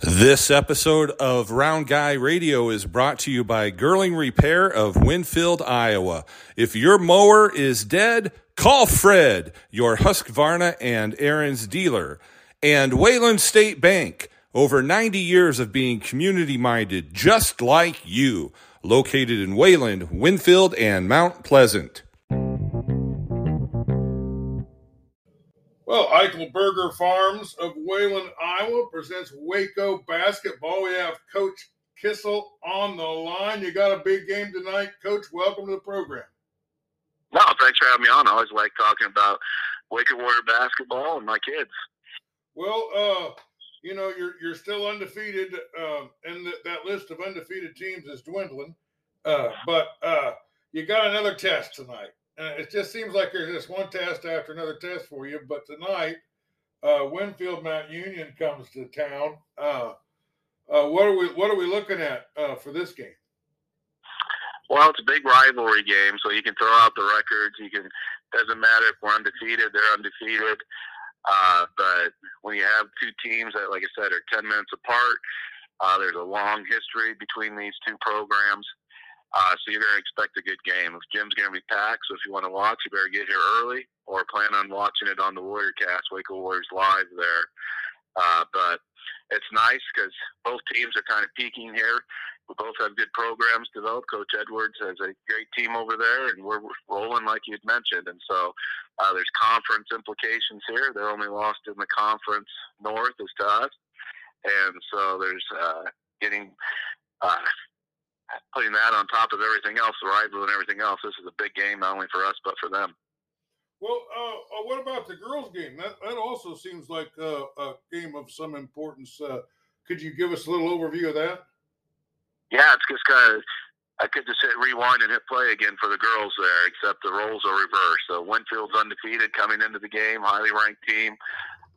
This episode of Round Guy Radio is brought to you by Girling Repair of Winfield, Iowa. If your mower is dead, call Fred, your Husqvarna and Ariens dealer. And Wayland State Bank, over 90 years of being community minded, just like you, located in Wayland, Winfield, and Mount Pleasant. Well, Eichelberger Farms of Wayland, Iowa presents Waco basketball. We have Coach Kissel on the line. You got a big game tonight, Coach. Welcome to the program. No, thanks for having me on. I always like talking about Waco Warrior basketball and my kids. Well, uh, you know, you're you're still undefeated, uh, and th- that list of undefeated teams is dwindling. Uh, but uh, you got another test tonight. Uh, it just seems like there's just one test after another test for you. But tonight, uh, Winfield Mount Union comes to town. Uh, uh, what are we What are we looking at uh, for this game? Well, it's a big rivalry game, so you can throw out the records. You can doesn't matter if we're undefeated; they're undefeated. Uh, but when you have two teams that, like I said, are ten minutes apart, there's a long history between these two programs. Uh, so you're going to expect a good game. If gym's going to be packed, so if you want to watch, you better get here early or plan on watching it on the Warrior Cast, Waco Warriors Live there. Uh, but it's nice because both teams are kind of peaking here. We both have good programs developed. Coach Edwards has a great team over there, and we're rolling like you'd mentioned. And so uh, there's conference implications here. They're only lost in the conference north as to us. And so there's uh, getting uh, putting that on top of everything else, the rival and everything else, this is a big game not only for us but for them. Well, uh, uh, what about the girls' game? That that also seems like uh, a game of some importance. Uh, could you give us a little overview of that? Yeah, it's just kind of. I could just hit rewind and hit play again for the girls there, except the roles are reversed. So Winfield's undefeated coming into the game, highly ranked team.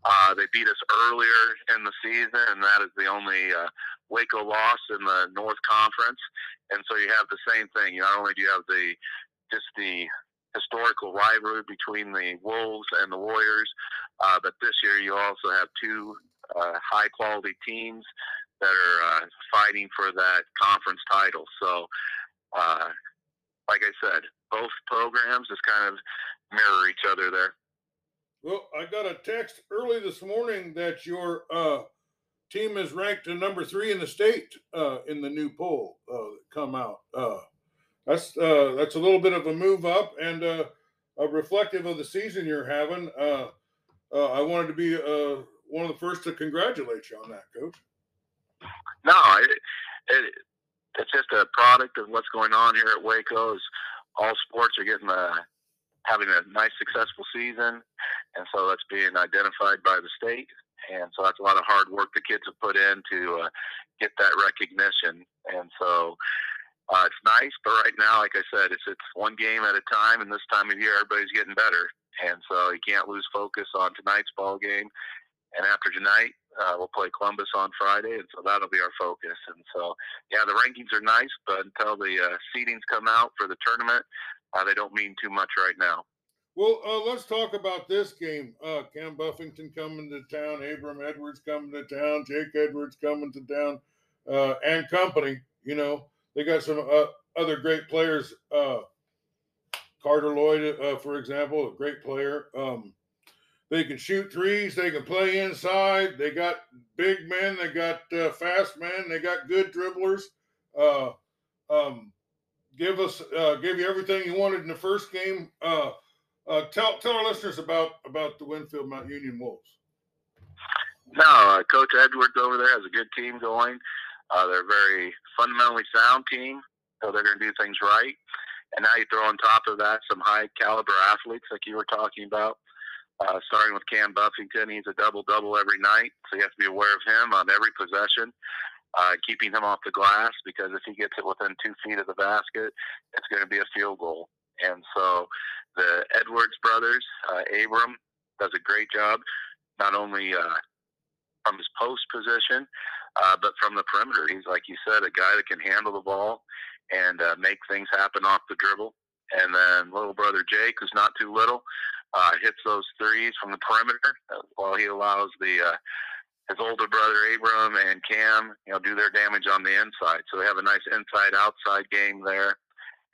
Uh, they beat us earlier in the season, and that is the only uh, Waco loss in the North Conference. And so you have the same thing. Not only do you have the just the historical rivalry between the Wolves and the Warriors, uh, but this year you also have two uh, high quality teams that are uh, fighting for that conference title. So, uh, like I said, both programs just kind of mirror each other there. Well, I got a text early this morning that your uh, team is ranked number three in the state uh, in the new poll uh, that come out. Uh, that's uh, that's a little bit of a move up and uh, reflective of the season you're having. Uh, I wanted to be one of the first to congratulate you on that, Coach. No, it, it, it's just a product of what's going on here at Waco. All sports are getting a having a nice successful season, and so that's being identified by the state and so that's a lot of hard work the kids have put in to uh, get that recognition. And so uh, it's nice, but right now, like I said, it's it's one game at a time, and this time of year, everybody's getting better, and so you can't lose focus on tonight's ball game. And after tonight, uh, we'll play Columbus on Friday, and so that'll be our focus. And so, yeah, the rankings are nice, but until the uh, seedings come out for the tournament, uh, they don't mean too much right now. Well, uh, let's talk about this game. Uh, Cam Buffington coming to town, Abram Edwards coming to town, Jake Edwards coming to town, uh, and company. You know, they got some uh, other great players. Uh, Carter Lloyd, uh, for example, a great player. Um, they can shoot threes. They can play inside. They got big men. They got fast men. They got good dribblers. Um, give us, give you everything you wanted in the first game. Uh, tell tell our listeners about about the Winfield Mount Union Wolves. No, uh, Coach Edwards over there has a good team going. Uh, they're a very fundamentally sound team, so they're going to do things right. And now you throw on top of that some high caliber athletes like you were talking about. Uh, starting with Cam Buffington, he's a double double every night, so you have to be aware of him on every possession. Uh, keeping him off the glass because if he gets it within two feet of the basket, it's going to be a field goal. And so the Edwards brothers, uh, Abram does a great job, not only uh, from his post position, uh, but from the perimeter. He's like you said, a guy that can handle the ball and uh, make things happen off the dribble. And then little brother Jake, who's not too little, uh, hits those threes from the perimeter uh, while he allows the uh, his older brother Abram and Cam, you know, do their damage on the inside. So they have a nice inside outside game there.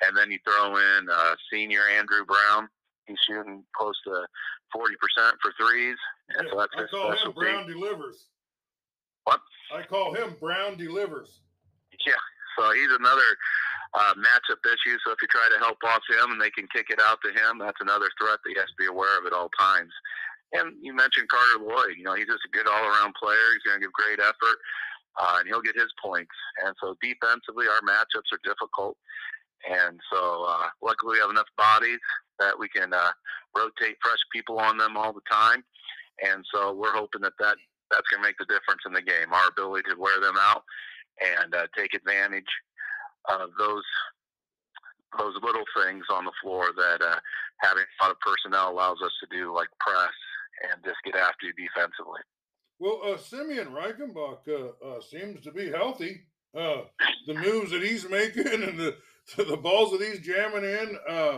And then you throw in uh, senior Andrew Brown. He's shooting close to forty percent for threes. And Yeah, so that's I call him. Brown delivers. What? I call him Brown delivers. Yeah, so he's another uh, matchup issue. So if you try to help off him and they can kick it out to him, that's another threat that he has to be aware of at all times. And you mentioned Carter Lloyd. You know, he's just a good all-around player. He's going to give great effort, uh, and he'll get his points. And so defensively, our matchups are difficult. And so uh, luckily, we have enough bodies that we can uh, rotate fresh people on them all the time. And so we're hoping that, that that's going to make the difference in the game. Our ability to wear them out and uh, take advantage of those those little things on the floor that uh, having a lot of personnel allows us to do, like press and just get after you defensively. Well, uh, Simeon Reichenbach uh, uh, seems to be healthy. Uh, the moves that he's making and the the balls that he's jamming in. Uh,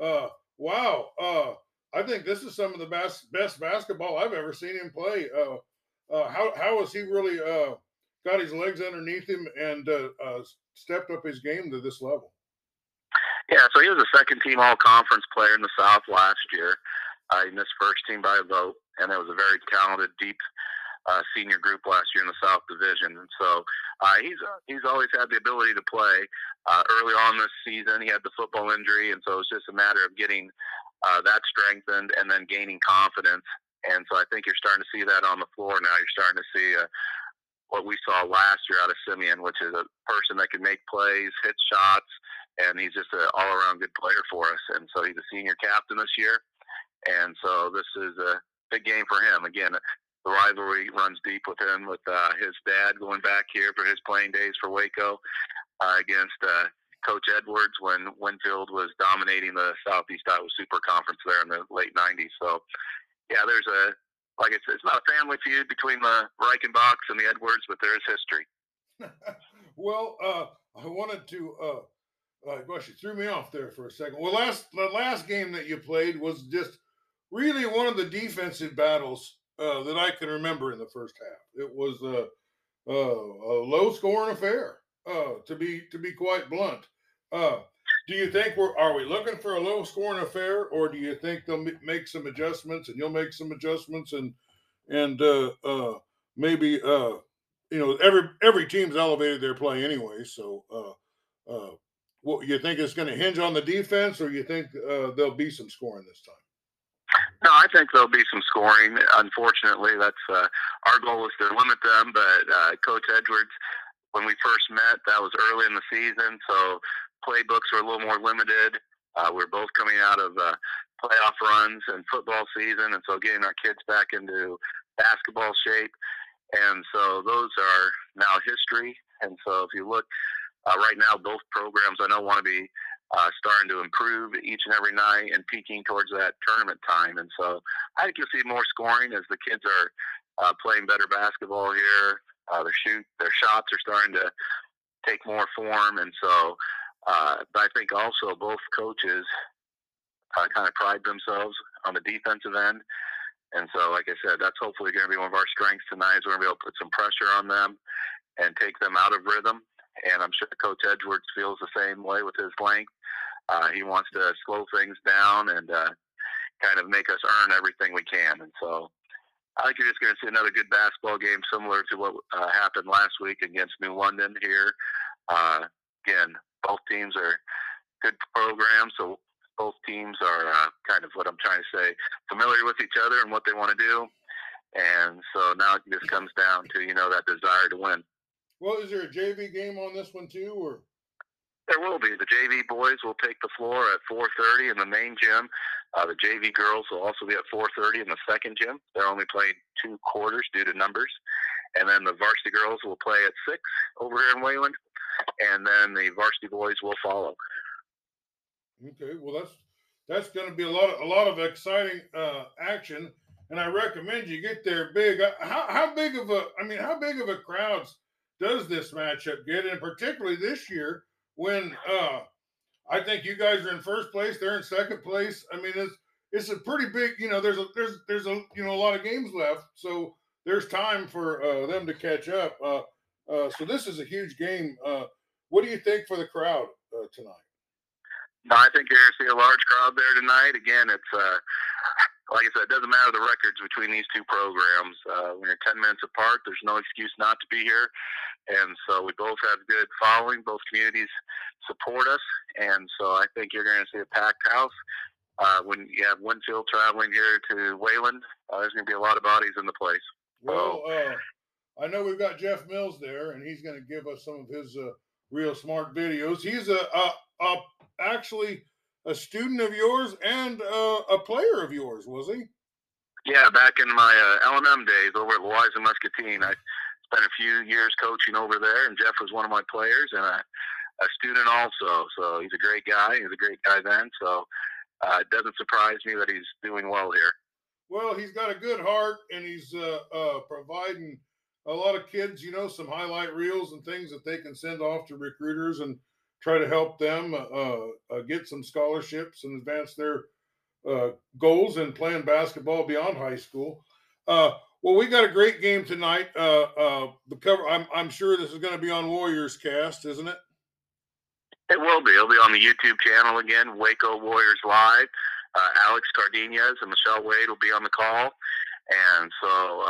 uh, wow. Uh, I think this is some of the best best basketball I've ever seen him play. Uh, uh, how how has he really uh, got his legs underneath him and uh, uh, stepped up his game to this level? Yeah, so he was a second team all conference player in the South last year. Uh, he missed first team by a vote, and it was a very talented, deep uh, senior group last year in the South Division. And so uh, he's uh, he's always had the ability to play. Uh, early on this season, he had the football injury, and so it's just a matter of getting uh, that strengthened and then gaining confidence. And so I think you're starting to see that on the floor now. You're starting to see uh, what we saw last year out of Simeon, which is a person that can make plays, hit shots, and he's just an all-around good player for us. And so he's a senior captain this year, and so this is a big game for him. Again, the rivalry runs deep with him, with uh, his dad going back here for his playing days for Waco uh, against uh, Coach Edwards when Winfield was dominating the Southeast Iowa Super Conference there in the late '90s. So, yeah, there's a like I said, it's not a family feud between the Reichenbachs and the Edwards, but there is history. well, uh, I wanted to. Uh, uh, gosh, you threw me off there for a second. Well, last the last game that you played was just really one of the defensive battles uh, that I can remember in the first half. It was uh, uh, a low scoring affair, uh, to be to be quite blunt. Uh, do you think we're are we looking for a low scoring affair, or do you think they'll make some adjustments and you'll make some adjustments and and uh, uh, maybe you know every every team's elevated their play anyway, so. What you think it's going to hinge on the defense, or you think there'll be some scoring this time? No, I think there'll be some scoring. Unfortunately, that's uh, our goal is to limit them. But uh, Coach Edwards, when we first met, that was early in the season, so playbooks were a little more limited. Uh, we're both coming out of uh, playoff runs and football season, and so getting our kids back into basketball shape. And so those are now history. And so if you look uh, right now, both programs I know want to be uh, starting to improve each and every night and peaking towards that tournament time. And so I think you'll see more scoring as the kids are uh, playing better basketball here. Uh, their shoot, their shots are starting to take more form, and so. Uh, but I think also both coaches uh, kind of pride themselves on the defensive end. And so, like I said, that's hopefully going to be one of our strengths tonight. Is we're going to be able to put some pressure on them and take them out of rhythm. And I'm sure Coach Edwards feels the same way with his length. Uh, he wants to slow things down and uh, kind of make us earn everything we can. And so I think you're just going to see another good basketball game similar to what uh, happened last week against New London here. Uh, again, both teams are good programs, so both teams are uh, kind of what I'm trying to say, familiar with each other and what they want to do. And so now it just comes down to, you know, that desire to win. Well, is there a JV game on this one too, or There will be. The JV boys will take the floor at 4:30 in the main gym. Uh, the JV girls will also be at 4:30 in the second gym. They're only playing two quarters due to numbers, and then the varsity girls will play at six over here in Wayland, and then the varsity boys will follow. Okay, well that's that's going to be a lot of a lot of exciting uh, action, and I recommend you get there big. Uh, How how big of a I mean how big of a crowds does this matchup get, and particularly this year when uh, I think you guys are in first place, they're in second place. I mean it's it's a pretty big you know there's a there's there's a you know a lot of games left, so there's time for uh, them to catch up. Uh, uh, so this is a huge game. Uh, what do you think for the crowd uh, tonight? No, I think you're going to see a large crowd there tonight. Again, it's uh, like I said, it doesn't matter the records between these two programs. Uh, when you're 10 minutes apart, there's no excuse not to be here. And so we both have good following. Both communities support us. And so I think you're going to see a packed house. Uh, when you have Winfield traveling here to Wayland, uh, there's going to be a lot of bodies in the place. Well, uh, I know we've got Jeff Mills there, and he's going to give us some of his uh, real smart videos. He's a, a, a actually a student of yours and uh, a player of yours, was he? Yeah, back in my uh, LMM days over at Louisa Muscatine, I spent a few years coaching over there, and Jeff was one of my players and a, a student also. So he's a great guy. He was a great guy then. So uh, it doesn't surprise me that he's doing well here. Well, he's got a good heart, and he's uh, uh, providing a lot of kids, you know, some highlight reels and things that they can send off to recruiters and try to help them uh, uh, get some scholarships and advance their uh, goals in playing basketball beyond high school. Uh, well, we got a great game tonight. Uh, uh, the cover, I'm, I'm sure this is going to be on Warriors Cast, isn't it? It will be. It'll be on the YouTube channel again, Waco Warriors Live. Alex Cardenas and Michelle Wade will be on the call, and so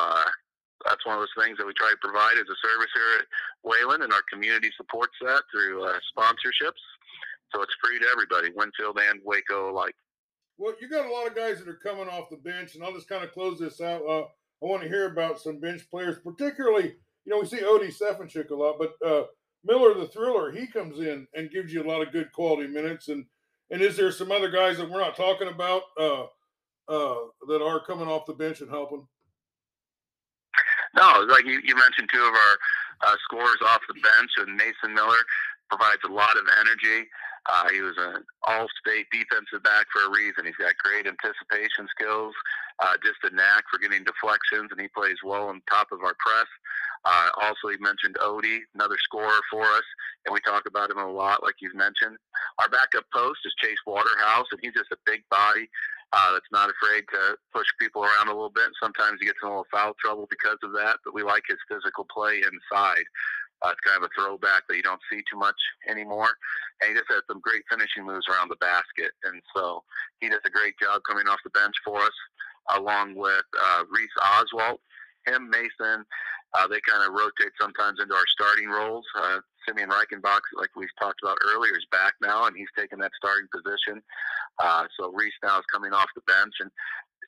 that's one of those things that we try to provide as a service here at Wayland, and our community supports that through uh, sponsorships. So it's free to everybody, Winfield and Waco alike. Well, you got a lot of guys that are coming off the bench, and I'll just kind of close this out. I want to hear about some bench players, particularly, you know, we see Odie Stefanchik a lot, but uh, Miller the Thriller, he comes in and gives you a lot of good quality minutes. And and is there some other guys that we're not talking about uh, uh, that are coming off the bench and helping? No, like you, you mentioned, two of our uh, scorers off the bench, and Mason Miller provides a lot of energy. Uh, he was an all-state defensive back for a reason. He's got great anticipation skills, uh, just a knack for getting deflections, and he plays well on top of our press. Uh, also, he mentioned Odie, another scorer for us, and we talk about him a lot, like you've mentioned. Our backup post is Chase Waterhouse, and he's just a big body uh, that's not afraid to push people around a little bit. Sometimes he gets in a little foul trouble because of that, but we like his physical play inside. Uh, it's kind of a throwback that you don't see too much anymore. And he just has some great finishing moves around the basket. And so he does a great job coming off the bench for us, along with uh, Reese Oswald. Him, Mason, uh, they kind of rotate sometimes into our starting roles. Uh, Simeon Reichenbach, like we've talked about earlier, is back now, and he's taken that starting position. Uh, so Reese now is coming off the bench, and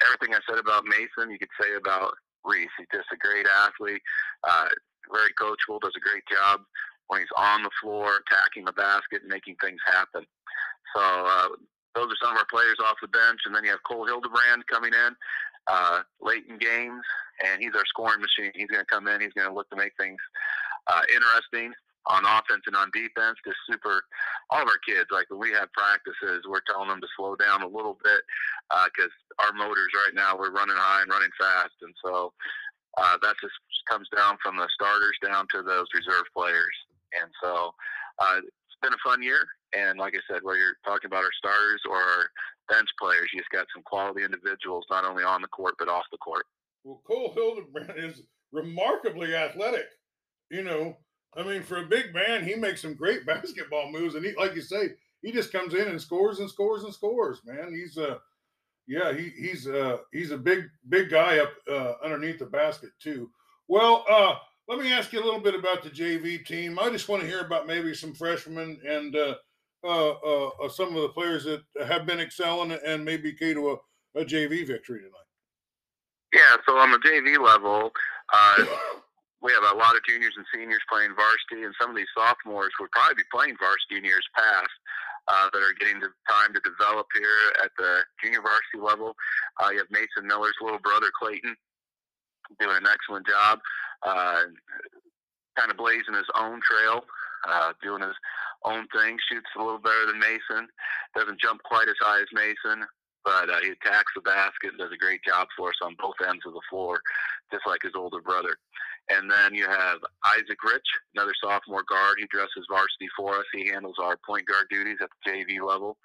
everything I said about Mason, you could say about Reese. He's just a great athlete, uh, very coachable, does a great job when he's on the floor, attacking the basket, and making things happen. So uh, those are some of our players off the bench, and then you have Cole Hildebrand coming in uh, late in games, and he's our scoring machine. He's going to come in. He's going to look to make things uh, interesting on offense and on defense. Just super. All of our kids, like when we have practices, we're telling them to slow down a little bit because uh, our motors right now we're running high and running fast, and so uh, that just comes down from the starters down to those reserve players. And so uh, it's been a fun year. And like I said, whether you're talking about our starters or our bench players, you just got some quality individuals, not only on the court but off the court. Well, Cole Hildebrand is remarkably athletic. You know, I mean, for a big man, he makes some great basketball moves, and he, like you say, he just comes in and scores and scores and scores. Man, he's a, uh, yeah, he, he's a uh, he's a big big guy up uh, underneath the basket too. Well, uh, let me ask you a little bit about the JV team. I just want to hear about maybe some freshmen and uh, uh, uh, uh some of the players that have been excelling and maybe key to a, a JV victory tonight. Yeah, so on the JV level, uh, we have a lot of juniors and seniors playing varsity, and some of these sophomores would probably be playing varsity in years past. Uh, that are getting the time to develop here at the junior varsity level. Uh, you have Mason Miller's little brother Clayton doing an excellent job, uh, kind of blazing his own trail, uh, doing his own thing. Shoots a little better than Mason. Doesn't jump quite as high as Mason, but uh, he attacks the basket and does a great job for us on both ends of the floor, just like his older brother. And then you have Isaac Rich, another sophomore guard. He dresses varsity for us. He handles our point guard duties at the JV level.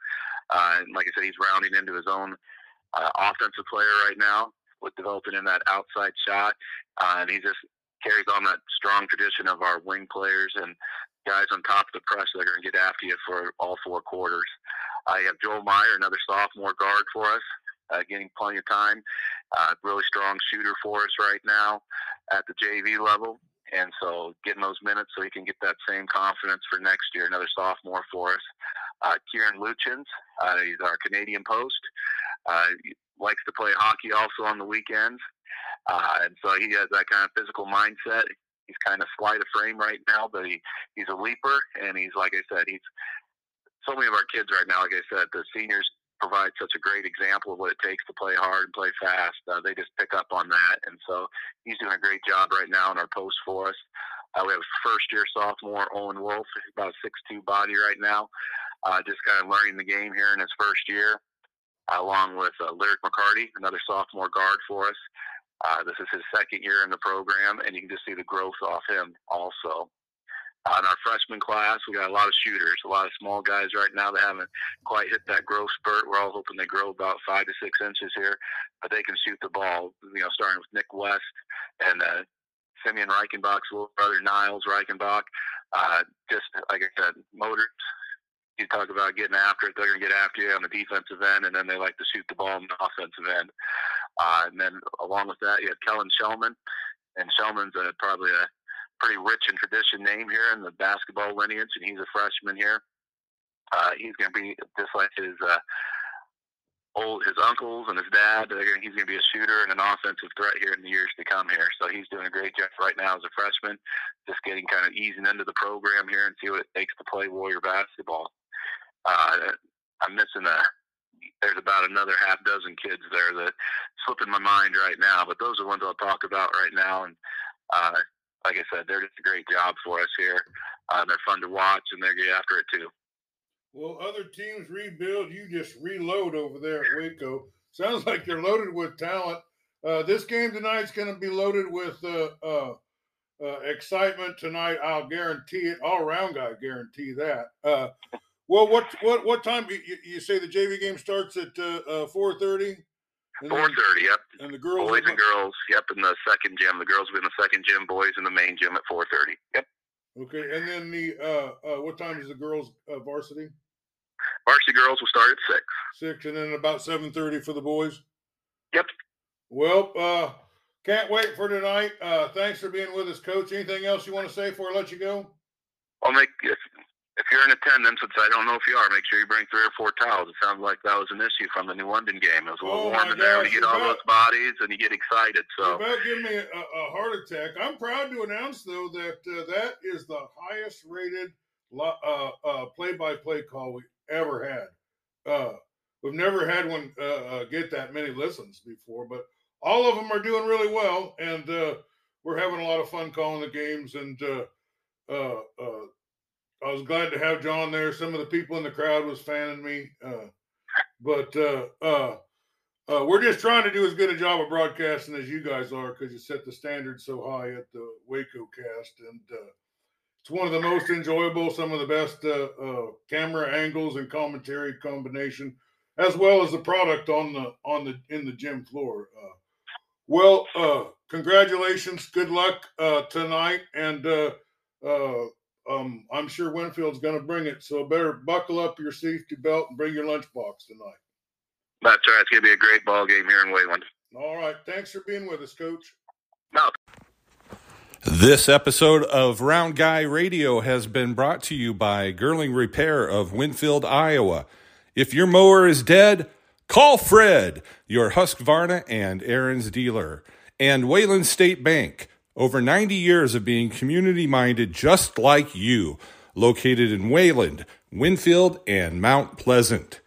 Uh, and like I said, he's rounding into his own uh, offensive player right now. with developing in that outside shot, uh, and he just carries on that strong tradition of our wing players and guys on top of the press that are going to get after you for all four quarters. I have Joel Meyer, another sophomore guard for us, uh, getting plenty of time. Uh, really strong shooter for us right now at the JV level. And so getting those minutes so he can get that same confidence for next year, another sophomore for us. Uh, Kieran Luchins, uh, he's our Canadian post. Uh, likes to play hockey also on the weekends. Uh, and so he has that kind of physical mindset. He's kind of slight of frame right now, but he, he's a leaper. And he's, like I said, he's so many of our kids right now, like I said, the seniors provide such a great example of what it takes to play hard and play fast. Uh, they just pick up on that, and so he's doing a great job right now in our post for us. Uh, we have first year sophomore Owen Wolf, about six two body right now, uh, just kind of learning the game here in his first year, along with uh, Lyric McCarty, another sophomore guard for us. Uh, this is his second year in the program, and you can just see the growth off him also in our freshman class. We got a lot of shooters, a lot of small guys right now that haven't quite hit that growth spurt. We're all hoping they grow about five to six inches here, but they can shoot the ball. You know, starting with Nick West and uh, Simeon Reichenbach's little brother Niles Reichenbach. Uh, just like I said, motors. You talk about getting after it; they're going to get after you on the defensive end, and then they like to shoot the ball on the offensive end. Uh, and then along with that, you have Kellen Shellman, and Shellman's a, probably a pretty rich in tradition name here in the basketball lineage, and he's a freshman here. Uh, he's going to be just like his uh, old his uncles and his dad. He's going to be a shooter and an offensive threat here in the years to come here. So he's doing a great job right now as a freshman, just getting kind of easing into the program here and see what it takes to play Warrior basketball. Uh, I'm missing a. There's about another half dozen kids there that slipping my mind right now, but those are ones I'll talk about right now. And uh, like I said, they're just a great job for us here. Uh, they're fun to watch, and they get after it too. Well, other teams rebuild, you just reload over there at Waco. Sounds like you're loaded with talent. Uh, this game tonight is going to be loaded with uh, uh, uh, excitement tonight. I'll guarantee it. All around guy guarantee that. Uh, well, what what what time you, you, say the JV game starts at four thirty? Four thirty. Yep. And the girls. Boys and girls. Yep. In the second gym, the girls will be in the second gym. Boys in the main gym at four thirty. Yep. Okay, and then the uh, uh, what time is the girls uh, varsity? Varsity girls will start at six. Six, and then about seven thirty for the boys. Yep. Well, uh, can't wait for tonight. Uh, thanks for being with us, Coach. Anything else you want to say before I let you go? I'll make if you're in attendance, which I don't know if you are, make sure you bring three or four towels. It sounds like that was an issue from the New London game. It was a little oh warm in there. You get all those bodies and you get excited. So about give me a, a, heart attack. I'm proud to announce though that uh, that is the highest rated uh, uh, play-by-play call we ever had. Uh, we've never had one uh, uh, get that many listens before, but all of them are doing really well, and we're having a lot of fun calling the games and. I was glad to have John there. Some of the people in the crowd was fanning me, uh, but uh, uh, uh, we're just trying to do as good a job of broadcasting as you guys are because you set the standard so high at the Waco cast, and uh, it's one of the most enjoyable, some of the best uh, camera angles and commentary combination, as well as the product on the on the in the gym floor. well, congratulations, good luck tonight, and um, I'm sure Winfield's going to bring it. So better buckle up your safety belt and bring your lunchbox tonight. That's right. It's going to be a great ball game here in Wayland. All right. Thanks for being with us, Coach. No. This episode of Round Guy Radio has been brought to you by Girling Repair of Winfield, Iowa. If your mower is dead, call Fred, your Husqvarna and Ariens dealer, and Wayland State Bank. Over 90 years of being community minded just like you, located in Wayland, Winfield, and Mount Pleasant.